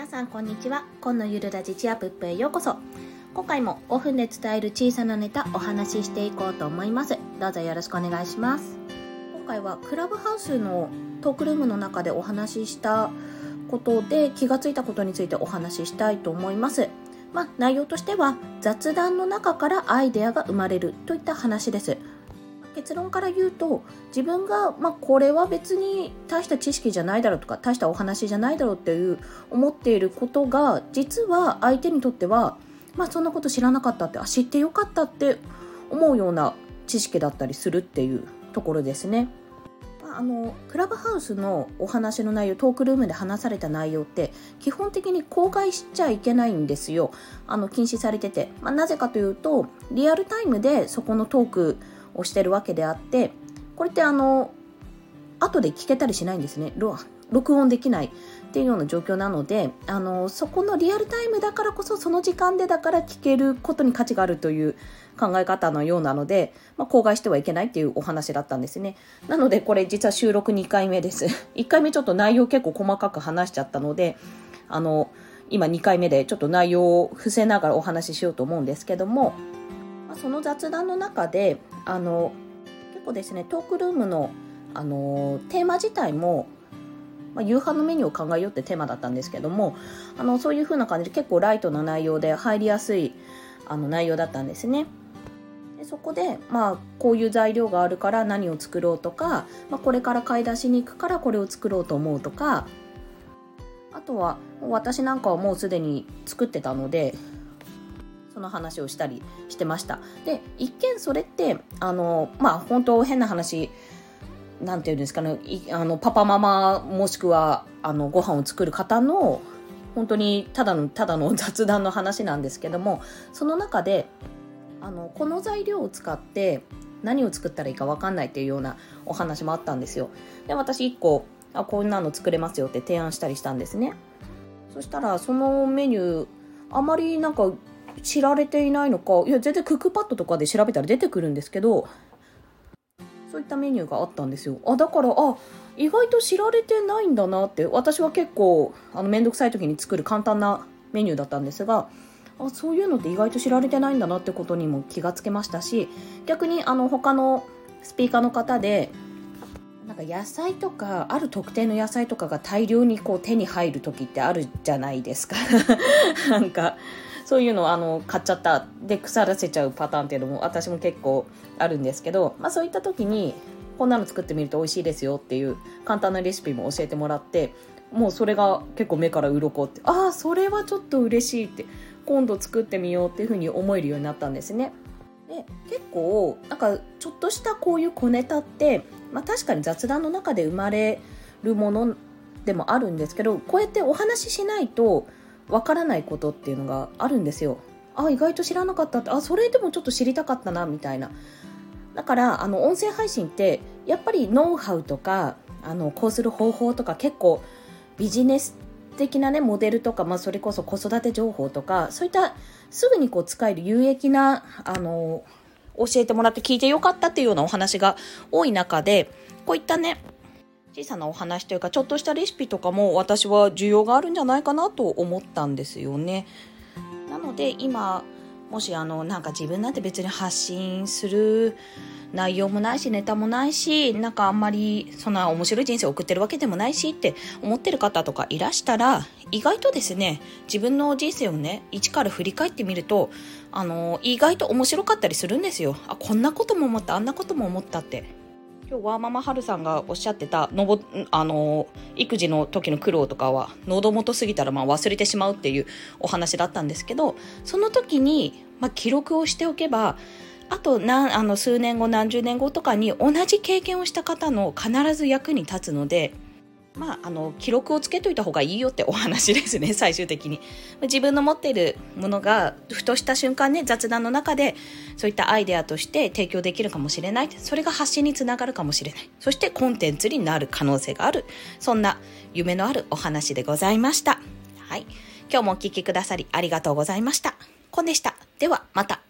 皆さんこんにちは。今のゆるラジチアプップへようこそ。今回も5分で伝える小さなネタお話ししていこうと思います。どうぞよろしくお願いします。今回はクラブハウスのトークルームの中でお話ししたことで気がついたことについてお話ししたいと思います。まあ、内容としては雑談の中からアイデアが生まれるといった話です。結論から言うと自分が、まあ、これは別に大した知識じゃないだろうとか大したお話じゃないだろうっていう思っていることが実は相手にとっては、まあ、そんなこと知らなかったってあ知ってよかったって思うような知識だったりするっていうところですね。あのクラブハウスのお話の内容トークルームで話された内容って基本的に公開しちゃいけないんですよあの禁止されてて、まあ、なぜかというとリアルタイムでそこのトークをしてるわけであってこれってあの後で聞けたりしないんですね。録音できないっていうような状況なのであのそこのリアルタイムだからこそその時間でだから聞けることに価値があるという考え方のようなので、まあ、公害してはいけないっていうお話だったんですね。なのでこれ実は収録2回目です。1回目ちょっと内容結構細かく話しちゃったのであの今2回目でちょっと内容を伏せながらお話ししようと思うんですけどもまあ、その雑談の中であの結構ですねトークルームのあのテーマ自体も、まあ、夕飯のメニューを考えようってテーマだったんですけどもあのそういう風な感じで結構ライトな内容で入りやすいあの内容だったんですね。でそこで、まあ、こういう材料があるから何を作ろうとか、まあ、これから買い出しに行くからこれを作ろうと思うとかあとは私なんかはもうすでに作ってたのでその話をしたりしてました。で一見それってあのまあ本当変な話なんていうんですかねあのパパママもしくはあのご飯を作る方の本当にただのただの 雑談の話なんですけどもその中であのこの材料を使って何を作ったらいいか分かんないっていうようなお話もあったんですよ。で私1個あこんなの作れますよって提案したりしたんですね。そしたらそのメニューあまりなんか知られていないのか。いや全然クックパッドとかで調べたら出てくるんですけどそういったメニューがあったんですよ。あだからあ意外と知られてないんだなって。私は結構あの面倒くさい時に作る簡単なメニューだったんですがあそういうのって意外と知られてないんだなってことにも気がつけましたし逆にあの他のスピーカーの方でなんか野菜とかある特定の野菜とかが大量にこう手に入る時ってあるじゃないですか。なんかそういうのをあの買っちゃったで腐らせちゃうパターンっていうのも私も結構あるんですけど、まあ、そういった時にこんなの作ってみると美味しいですよっていう簡単なレシピも教えてもらってもうそれが結構目から鱗ってああそれはちょっと嬉しいって今度作ってみようっていうふうに思えるようになったんですね。で結構なんかちょっとしたこういう小ネタって、まあ、確かに雑談の中で生まれるものでもあるんですけどこうやってお話ししないとわからないことっていうのがあるんですよ。あ意外と知らなかったってあそれでもちょっと知りたかったなみたいなだからあの音声配信ってやっぱりノウハウとかあのこうする方法とか結構ビジネス的なねモデルとか、まあ、それこそ子育て情報とかそういったすぐにこう使える有益なあの教えてもらって聞いてよかったっていうようなお話が多い中でこういったね小さなお話というかちょっとしたレシピとかも私は需要があるんじゃないかなと思ったんですよね。なので今もしあのなんか自分なんて別に発信する内容もないしネタもないしなんかあんまりそんな面白い人生を送ってるわけでもないしって思ってる方とかいらしたら意外とですね自分の人生をね一から振り返ってみるとあの意外と面白かったりするんですよあこんなことも思ったあんなことも思ったって今日ワーママハルさんがおっしゃってたのぼあの育児の時の苦労とかは喉元過ぎたらまあ忘れてしまうっていうお話だったんですけどその時に、まあ、記録をしておけばあと何あの数年後何十年後とかに同じ経験をした方の必ず役に立つので。まあ、あの記録をつけといた方がいいよってお話ですね 最終的に。自分の持っているものがふとした瞬間ね雑談の中でそういったアイデアとして提供できるかもしれない。それが発信につながるかもしれない。そしてコンテンツになる可能性がある。そんな夢のあるお話でございました。はい。今日もお聴きくださりありがとうございました。コンでした。ではまた。